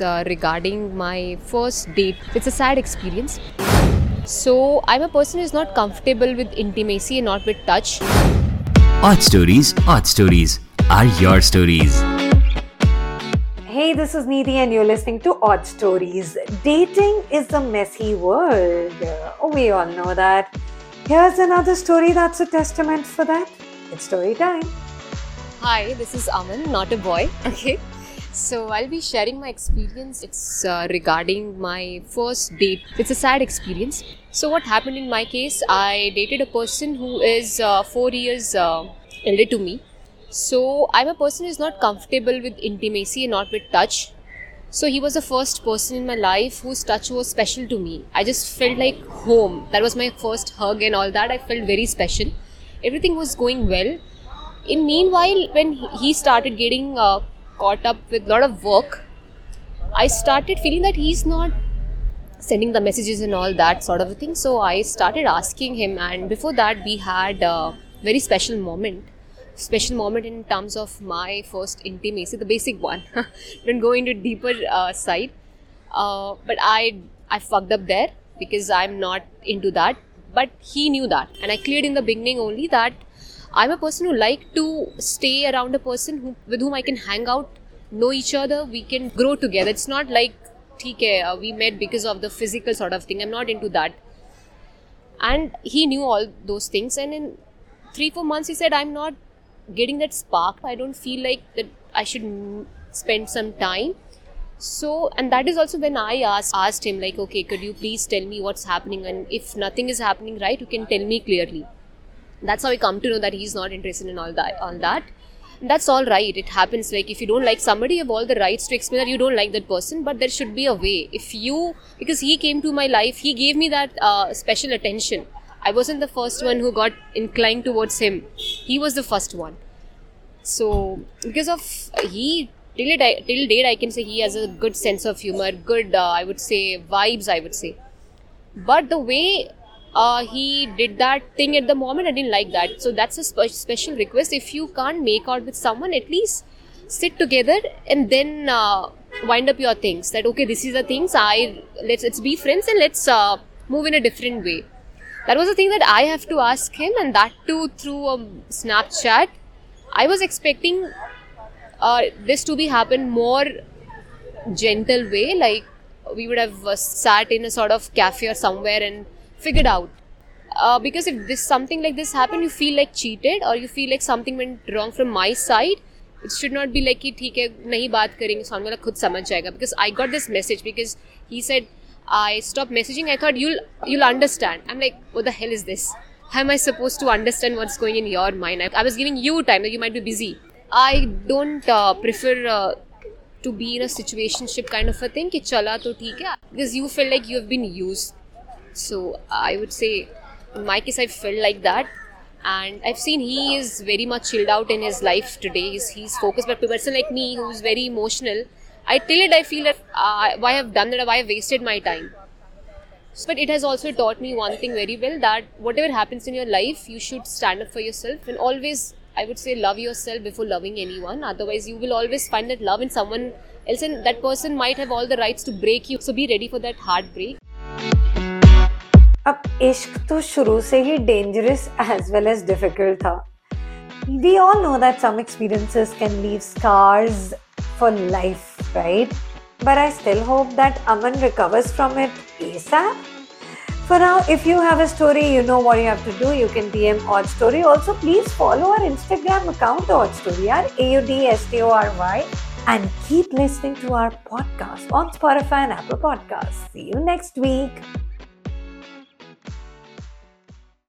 uh, regarding my first date. It's a sad experience. So, I'm a person who's not comfortable with intimacy and not with touch. Audstories, Odd Stories are your stories. Hey, this is Neeti, and you're listening to Audstories. Dating is a messy world. Oh, we all know that. Here's another story that's a testament for that. It's story time. Hi, this is Aman, not a boy. Okay. So I'll be sharing my experience. It's uh, regarding my first date. It's a sad experience. So what happened in my case? I dated a person who is uh, four years uh, elder to me. So I'm a person who's not comfortable with intimacy and not with touch. So he was the first person in my life whose touch was special to me. I just felt like home. That was my first hug and all that. I felt very special. Everything was going well. In meanwhile, when he started getting uh, caught up with a lot of work, I started feeling that he's not sending the messages and all that sort of a thing. So I started asking him, and before that, we had a very special moment. Special moment in terms of my first intimacy, the basic one. Don't go into deeper uh, side. Uh, but I I fucked up there because I'm not into that. But he knew that, and I cleared in the beginning only that I'm a person who like to stay around a person who, with whom I can hang out, know each other, we can grow together. It's not like, okay, uh, we met because of the physical sort of thing. I'm not into that. And he knew all those things. And in three, four months, he said, I'm not getting that spark. I don't feel like that I should spend some time. So, and that is also when I asked asked him, like, okay, could you please tell me what's happening? And if nothing is happening right, you can tell me clearly that's how I come to know that he's not interested in all that on that. And that's all right. It happens. Like if you don't like somebody, you have all the rights to explain that you don't like that person. But there should be a way. If you, because he came to my life, he gave me that uh, special attention. I wasn't the first one who got inclined towards him. He was the first one. So because of he till it, till date, I can say he has a good sense of humor, good uh, I would say vibes. I would say, but the way uh, he did that thing at the moment. I didn't like that. So that's a spe- special request. If you can't make out with someone, at least sit together and then uh, wind up your things. That okay, this is the things I let's let's be friends and let's uh, move in a different way. That was the thing that I have to ask him, and that too through a Snapchat. I was expecting uh, this to be happen more gentle way, like we would have uh, sat in a sort of cafe or somewhere and figured out. Uh, because if this something like this happened, you feel like cheated or you feel like something went wrong from my side. It should not be like कि ठीक है नहीं बात करेंगे सामने वाला खुद समझ जाएगा because I got this message because he said I stopped messaging. I thought you'll you'll understand. I'm like, what the hell is this? How am I supposed to understand what's going in your mind? I, I was giving you time that you might be busy. I don't uh, prefer uh, to be in a situationship kind of a thing कि चला तो ठीक है because you feel like you have been used. So I would say, in my case, I felt like that. And I've seen he is very much chilled out in his life today. He's, he's focused, but a person like me who's very emotional, I till it I feel that uh, why I've done that, why I've wasted my time. But it has also taught me one thing very well that whatever happens in your life, you should stand up for yourself and always, I would say, love yourself before loving anyone. Otherwise, you will always find that love in someone else, and that person might have all the rights to break you. So be ready for that heartbreak. अब इश्क तो शुरू से ही dangerous as well as difficult था we all know that some experiences can leave scars for life right but I still hope that Aman recovers from it ASAP. For now, if you have a story, you know what you have to do. You can DM Audstory. Also, please follow our Instagram account Audstory, A-U-D-S-T-O-R-Y. And keep listening to our podcast on Spotify and Apple Podcasts. See you next week.